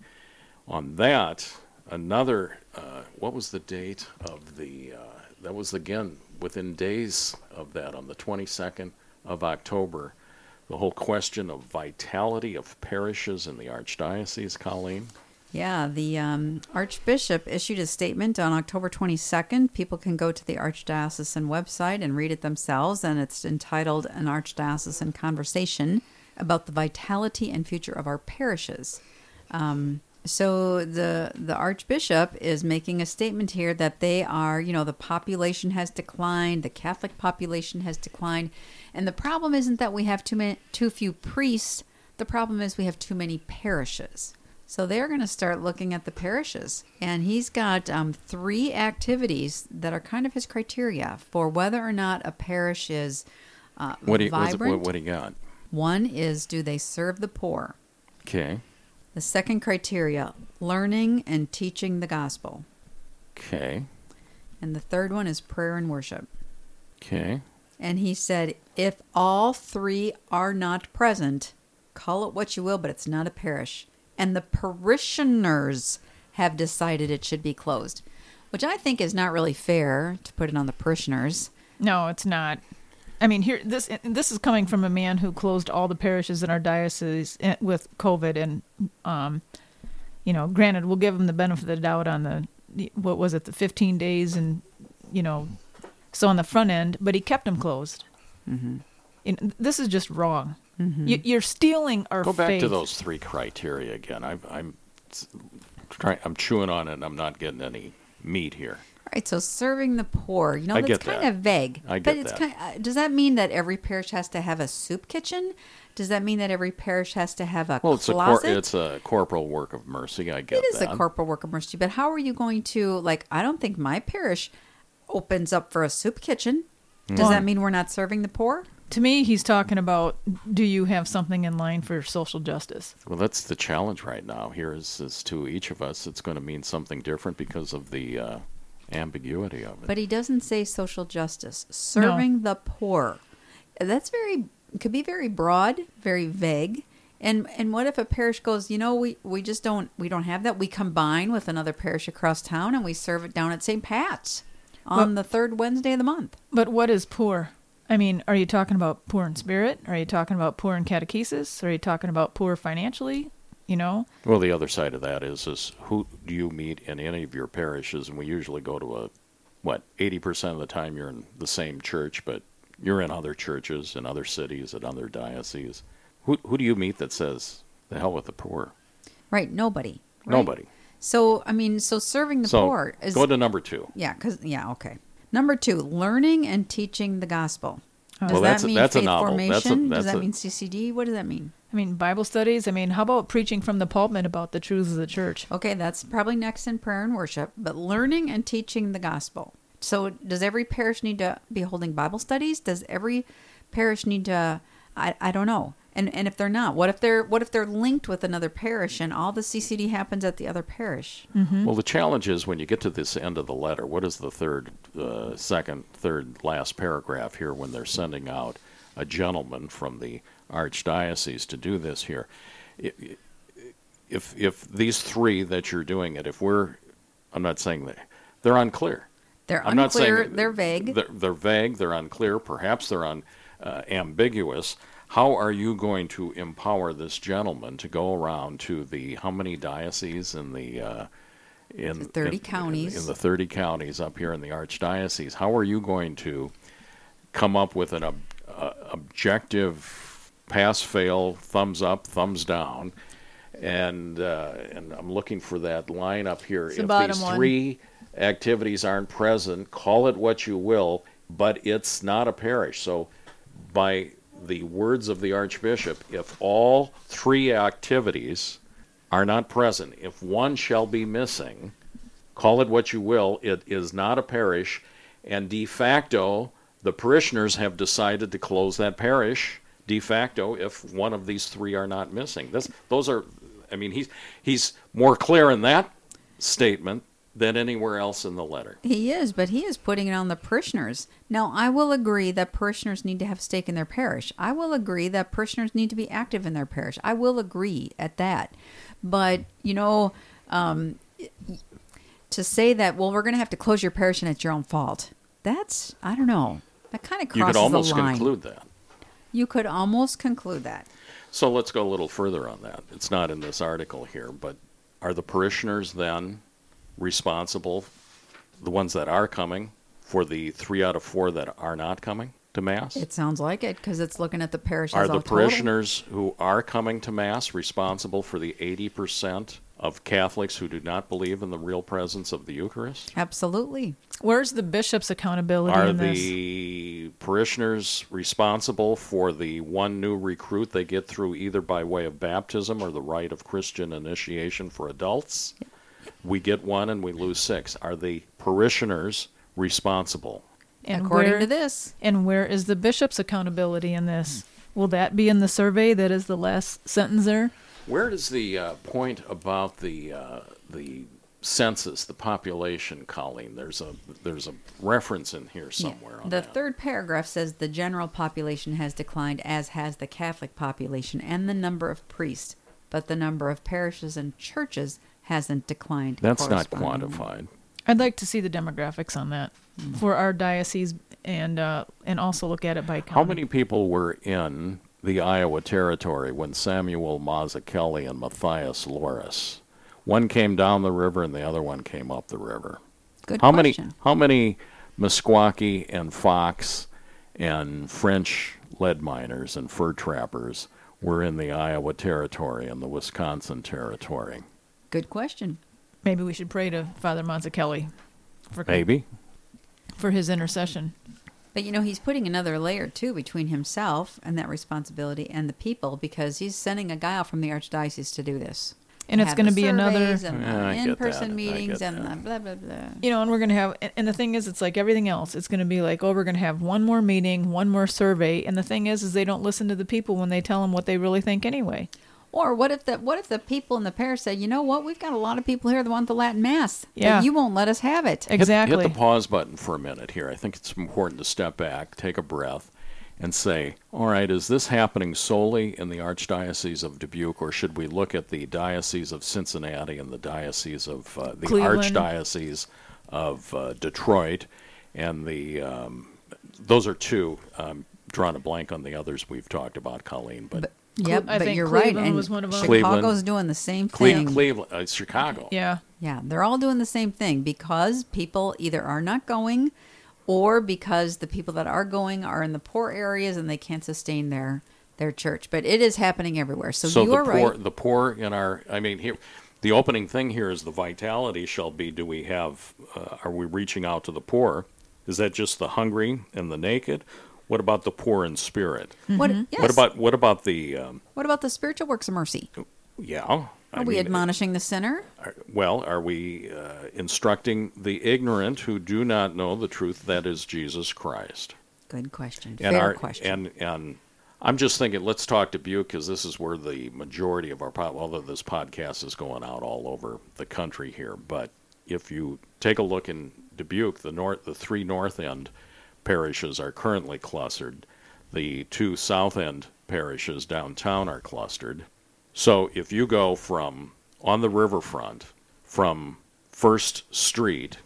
On that, another uh, what was the date of the uh, that was again within days of that on the 22nd of october the whole question of vitality of parishes in the archdiocese colleen Yeah, the um, Archbishop issued a statement on October 22nd. People can go to the Archdiocesan website and read it themselves, and it's entitled An Archdiocesan Conversation about the Vitality and Future of Our Parishes. Um, so the the Archbishop is making a statement here that they are, you know, the population has declined, the Catholic population has declined, and the problem isn't that we have too many, too few priests. The problem is we have too many parishes. So they're going to start looking at the parishes, and he's got um, three activities that are kind of his criteria for whether or not a parish is uh, what do you vibrant. what, what do you got One is do they serve the poor? okay The second criteria, learning and teaching the gospel. okay And the third one is prayer and worship. okay And he said, if all three are not present, call it what you will, but it's not a parish. And the parishioners have decided it should be closed, which I think is not really fair to put it on the parishioners. No, it's not. I mean, here this this is coming from a man who closed all the parishes in our diocese eh, with COVID, and um, you know, granted, we'll give him the benefit of the doubt on the what was it, the 15 days, and you know, so on the front end, but he kept them closed. Mm-hmm. And this is just wrong. You, you're stealing our go back faith. to those three criteria again I, i'm trying i'm chewing on it and i'm not getting any meat here Right, so serving the poor, you know, I that's get kind that. of vague. I get but it's that. kind uh, does that mean that every parish has to have a soup kitchen? Does that mean that every parish has to have a well it's a cor- it's a corporal work of mercy i get It is that a corporal work of mercy, but how are you going to like? I don't think my parish opens up for a soup kitchen. Does Well, that mean we're not serving the poor? To me, he's talking about do you have something in line for social justice? Well, that's the challenge right now. Here is, is to each of us, it's going to mean something different because of the uh, ambiguity of it. But he doesn't say social justice. Serving the poor. That's very could be very broad, very vague. And and what if a parish goes, you know, we, we just don't we don't have that. We combine with another parish across town and we serve it down at St. Pat's on Well- the third Wednesday of the month. But what is poor? I mean, are you talking about poor in spirit? Are you talking about poor in catechesis? Are you talking about poor financially? You know, well, the other side of that is, is who do you meet in any of your parishes? And we usually go to a, what, 80% of the time you're in the same church, but you're in other churches in other cities, at other dioceses. Who, who do you meet that says, the hell with the poor? Right, nobody. right? Nobody. So I mean, so serving the so poor is go to number two. yeah, because yeah, okay. Number two, learning and teaching the gospel. Oh. Does Well, that that's a- mean that's a faith novel. formation? That's a- does that a- mean CCD? What does that mean? I mean, Bible studies. I mean, how about preaching from the pulpit about the truths of the church? Okay, that's probably next in prayer and worship, but learning and teaching the gospel. So, does every parish need to be holding Bible studies? Does every parish need to? I, I don't know. And and if they're not, what if they're what if they're linked with another parish and all the CCD happens at the other parish? Mm-hmm. Well, the challenge is when you get to this end of the letter, what is the third, uh, second, third, last paragraph here when they're sending out a gentleman from the archdiocese to do this here. If if these three that you're doing it, if we're, I'm not saying that they're unclear. They're I'm not saying unclear. They're vague. They're, they're vague. They're unclear. Perhaps they're un, uh, ambiguous. How are you going to empower this gentleman to go around to the how many dioceses in the uh, in The 30 in- counties. in the 30 counties up here in the archdiocese? How are you going to come up with an ob- uh, objective pass fail thumbs up thumbs down and uh, and I'm looking for that line up here. It's the if these one. three activities aren't present, call it what you will, but it's not a parish. So, by the words of the Archbishop, if all three activities are not present, if one shall be missing, call it what you will, it is not a parish, and de facto, the parishioners have decided to close that parish de facto if one of these three are not missing. This, those are, I mean, he's he's more clear in that statement than anywhere else in the letter. He is, but he is putting it on the parishioners. Now, I will agree that parishioners need to have stake in their parish. I will agree that parishioners need to be active in their parish. I will agree at that. But, you know, um, to say that, well, we're going to have to close your parish and it's your own fault, that's, I don't know. That kind of crosses You crosses could almost the line. conclude that. You could almost conclude that. So let's go a little further on that. It's not in this article here, but are the parishioners then responsible, the ones that are coming, for the three out of four that are not coming to Mass? It sounds like it because it's looking at the parish are the a total. parishioners who are coming to Mass responsible for the 80% of Catholics who do not believe in the real presence of the Eucharist? Absolutely. Where's the bishop's accountability Are in this? the parishioners responsible for the one new recruit they get through either by way of baptism or the rite of Christian initiation for adults? We get one and we lose six. Are the parishioners responsible? And according where, to this. And where is the bishop's accountability in this? Will that be in the survey that is the last sentence there? Where does the uh, point about the uh, the census, the population, Colleen? There's a there's a reference in here Yeah. somewhere. On The that. third paragraph says the general population has declined, as has the Catholic population and the number of priests, but the number of parishes and churches hasn't declined. That's not quantified. I'd like to see the demographics on that for our diocese and uh, and also look at it by county. How many people were in the Iowa Territory when Samuel Mazzuchelli and Mathias Loras? One came down the river and the other one came up the river. Good how question. many how many Meskwaki and Fox and French lead miners and fur trappers were in the Iowa Territory and the Wisconsin Territory? Good question. Maybe we should pray to Father Mazzuchelli for Maybe. for his intercession. But you know, he's putting another layer too between himself and that responsibility and the people because he's sending a guy out from the archdiocese to do this. And it's going to be another Yeah, I the get that. I in-person get meetings and that. the blah blah blah. you know, and we're going to have, and- and the thing is, it's like everything else. It's going to be like, oh, we're going to have one more meeting, one more survey, and the thing is, is they don't listen to the people when they tell them what they really think anyway. Or what if the what if the people in the parish say, you know what, we've got a lot of people here that want the Latin Mass, Yeah. you won't let us have it. Hit- Exactly. Hit, the pause button for a minute here. I think it's important to step back, take a breath, and say, all right, is this happening solely in the Archdiocese of Dubuque, or should we look at the Diocese of Cincinnati and the Diocese of uh, the Cleveland. Archdiocese of uh, Detroit, and the um, those are two. Um, drawn a blank on the others we've talked about, Colleen, but. But, yep, I but think you're right. And was one of 'em. Cleveland. Chicago's doing the same Cle- thing. Cleveland, uh, Chicago. Yeah. Yeah, they're all doing the same thing because people either are not going or because the people that are going are in the poor areas and they can't sustain their their church. But it is happening everywhere. So, you the are poor, right. the poor in our. I mean, here, the opening thing here is the vitality shall be. Do we have? Uh, are we reaching out to the poor? Is that just the hungry and the naked? What about the poor in spirit? What yes. What about what about the? Um, what about the spiritual works of mercy? yeah. Are I we mean, admonishing the sinner? are- well, are we uh, instructing the ignorant who do not know the truth that is Jesus Christ? Good question. and Fair our, question. And and I'm just thinking, let's talk to Dubuque because this is where the majority of our pod, although this podcast is going out all over the country here, but if you take a look in Dubuque, the north, the three north end parishes are currently clustered. The two south end parishes downtown are clustered. So if you go from on the riverfront from First Street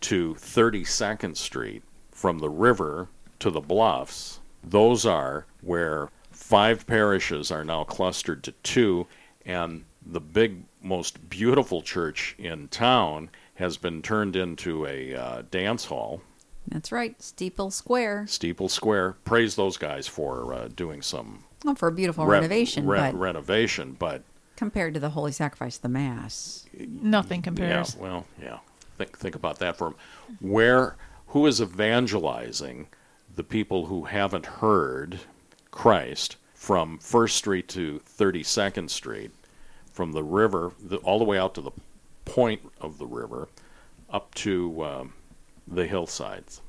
to 32nd Street, from the river to the bluffs, those are where five parishes are now clustered to two, and the big, most beautiful church in town has been turned into a uh, dance hall. That's right, Steeple Square. Steeple Square. Praise those guys for uh, doing some Well, for a beautiful re- renovation, re- but renovation, but compared to the Holy Sacrifice of the Mass, Nothing compares. Yeah, well, yeah. Think think about that for where who is evangelizing the people who haven't heard Christ from First Street to Thirty Second Street, from the river the, all the way out to the point of the river, up to um, the hillsides.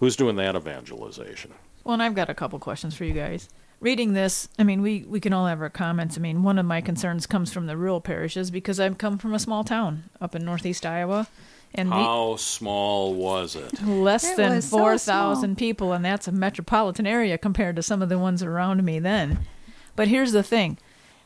Who's doing that evangelization? Well, and I've got a couple questions for you guys. Reading this, I mean, we, we can all have our comments. I mean, one of my concerns comes from the rural parishes because I've come from a small town up in northeast Iowa, and the, How small was it? less It than 4,000 so four small. thousand people, and that's a metropolitan area compared to some of the ones around me then. But here's the thing: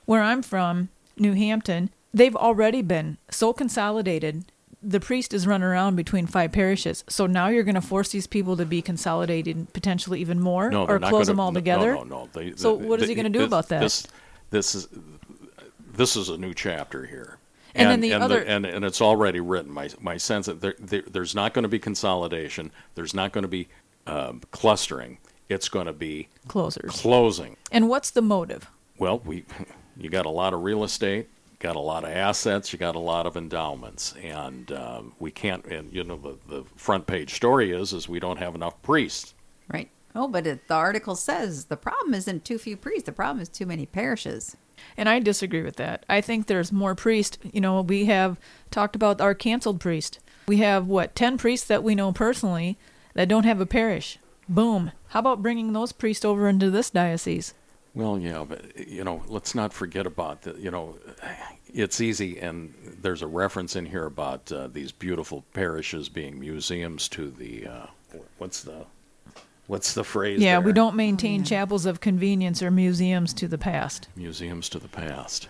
where I'm from, New Hampton, they've already been so consolidated. The priest is running around between five parishes, so now you're going to force these people to be consolidated, potentially even more, No, or close them all no, together. No, no, no. They, So they- what is he gonna do this- about that? This, this is this is a new chapter here. And then the and, other- and, and it's already written. My my sense that there, there, there's not going to be consolidation. There's not going to be um, clustering. It's going to be Closers. closing. And what's the motive? Well, we (laughs) you got a lot of real estate, got a lot of assets, you got a lot of endowments, and um, we can't. And you know the the front page story is is we don't have enough priests. right? Oh, but it, the article says the problem isn't too few priests. The problem is too many parishes. And I disagree with that. I think there's more priests. You know, we have talked about our canceled priest. We have, what, 10 priests that we know personally that don't have a parish. Boom. How about bringing those priests over into this diocese? Well, yeah, but you know, let's not forget about the. You know, it's easy, and there's a reference in here about uh, these beautiful parishes being museums to the. Uh, what's the, what's the phrase? Yeah, there? we don't maintain chapels of convenience or museums to the past. Museums to the past.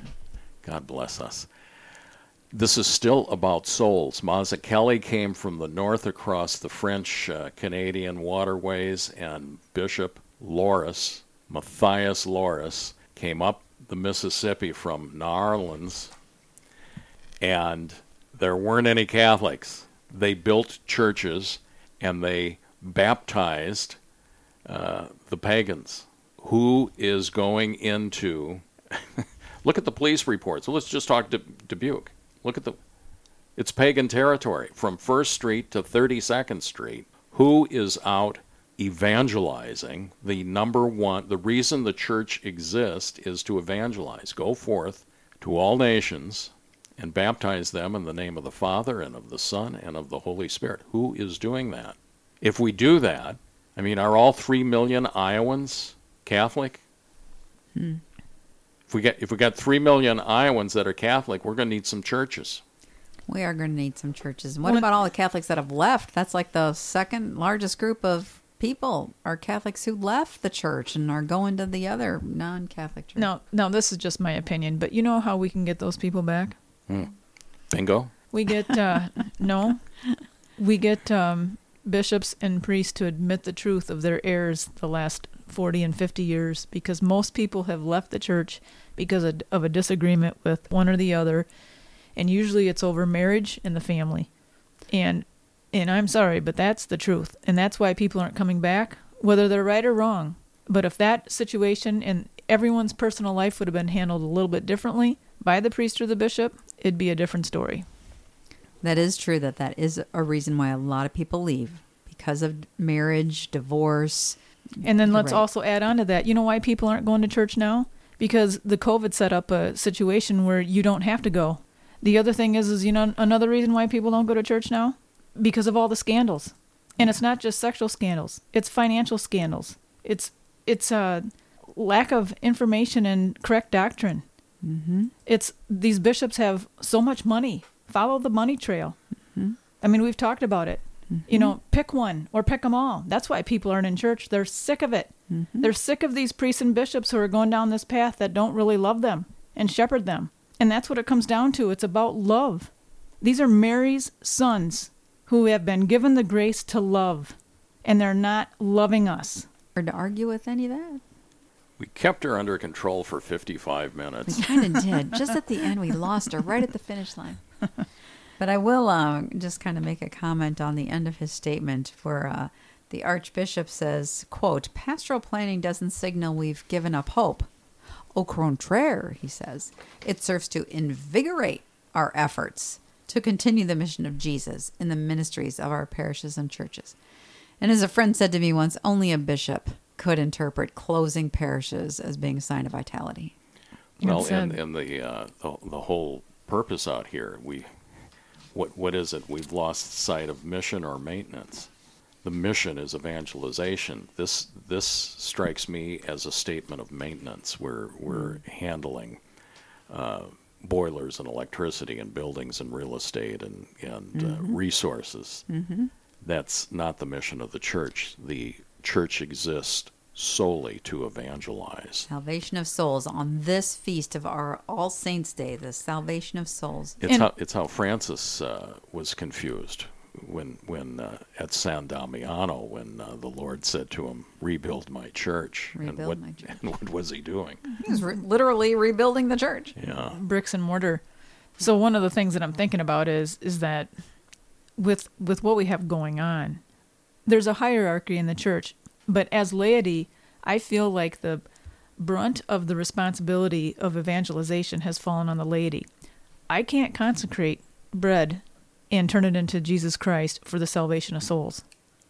God bless us. This is still about souls. Mazzuchelli came from the north across the French uh, Canadian waterways, and Bishop Loras, Mathias Loras, came up the Mississippi from New Orleans, and there weren't any Catholics. They built churches and they baptized uh, the pagans. Who is going into (laughs) Look at the police reports. Let's just talk to Dubuque. Look at the. It's pagan territory from First Street to 32nd Street. Who is out evangelizing? The number one, the reason the church exists is to evangelize. Go forth to all nations and baptize them in the name of the Father and of the Son and of the Holy Spirit. Who is doing that? If we do that, I mean, are all three million Iowans Catholic? Hmm. If we get if we got three million Iowans that are Catholic, we're going to need some churches. We are going to need some churches. And what Well, about all the Catholics that have left? That's like the second largest group of people are Catholics who left the church and are going to the other non-Catholic church. Now, now this is just my opinion, but you know how we can get those people back? Bingo. We get uh, (laughs) no, we get um, bishops and priests to admit the truth of their errors the last forty and fifty years, because most people have left the church because of, of a disagreement with one or the other, and usually it's over marriage and the family, and and I'm sorry, but that's the truth, and that's why people aren't coming back, whether they're right or wrong. But if that situation and everyone's personal life would have been handled a little bit differently by the priest or the bishop, it'd be a different story. That is true that that is a reason why a lot of people leave because of marriage, divorce. And then let's Right. also add on to that. You know why people aren't going to church now? Because the COVID set up a situation where you don't have to go. The other thing is, is you know, another reason why people don't go to church now, because of all the scandals, and it's not just sexual scandals; it's financial scandals. It's it's a lack of information and correct doctrine. Mm-hmm. It's these bishops have so much money. Follow the money trail. Mm-hmm. I mean, we've talked about it. You know, mm-hmm. pick one or pick them all. That's why people aren't in church. They're sick of it. Mm-hmm. They're sick of these priests and bishops who are going down this path that don't really love them and shepherd them. And that's what it comes down to. It's about love. These are Mary's sons who have been given the grace to love, and they're not loving us. Hard to argue with any of that. We kept her under control for 55 minutes. We kind of did. Just at the end, we lost her right at the finish line. (laughs) But I will uh, just kind of make a comment on the end of his statement where uh, the Archbishop says, quote, pastoral planning doesn't signal we've given up hope. Au contraire, he says, it serves to invigorate our efforts to continue the mission of Jesus in the ministries of our parishes and churches. And as a friend said to me once, only a bishop could interpret closing parishes as being a sign of vitality. Well, Well and, and the, uh, the the whole purpose out here, we what what is it? We've lost sight of mission or maintenance. The mission is evangelization. This this strikes me as a statement of maintenance. We're we're handling uh, boilers and electricity and buildings and real estate and and uh, resources. That's not the mission of the church. The church exists solely to evangelize. Salvation of souls on this feast of our All Saints' Day, the salvation of souls. It's And- how it's how Francis uh, was confused when when uh, at San Damiano when uh, the Lord said to him, "Rebuild my church." and what, my church. And (laughs) what was he doing? He was re- literally rebuilding the church. Yeah, bricks and mortar. So one of the things that I'm thinking about is is that with with what we have going on, there's a hierarchy in the church, but as laity, I feel like the brunt of the responsibility of evangelization has fallen on the laity. I can't consecrate bread and turn it into Jesus Christ for the salvation of souls.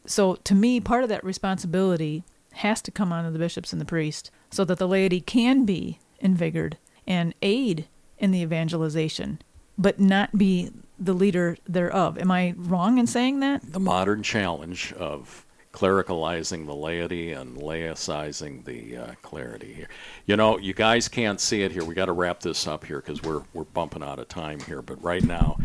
So to me, part of that responsibility has to come on to the bishops and the priest so that the laity can be invigorated and aid in the evangelization, but not be the leader thereof. Am I wrong in saying that? the modern challenge of clericalizing the laity and laicizing the uh, clarity here. You know, you guys can't see it here. We got to wrap this up here because we're we're bumping out of time here. But right now,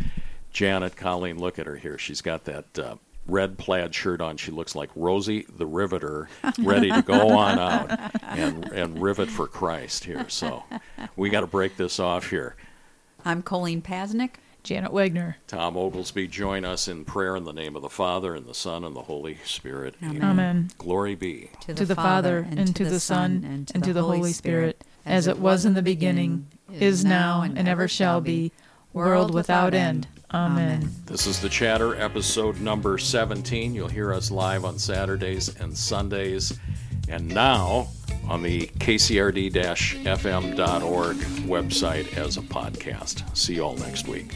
Janet, Colleen, look at her here. She's got that. Uh, Red plaid shirt on. She looks like Rosie the Riveter, ready to go (laughs) on out and and rivet for Christ here. So, we got to break this off here. I'm Colleen Pasnick. Janet Wagner. Tom Oglesby, join us in prayer in the name of the Father and the Son and the Holy Spirit. Amen. Amen. Glory be. To to the Father, and to the Son, and to the Holy Spirit, as it was in the beginning, is now, and ever shall be, world without end. Amen. This is the Chatter, episode number 17. You'll hear us live on Saturdays and Sundays, and now on the kcrd-fm.org website as a podcast. See you all next week.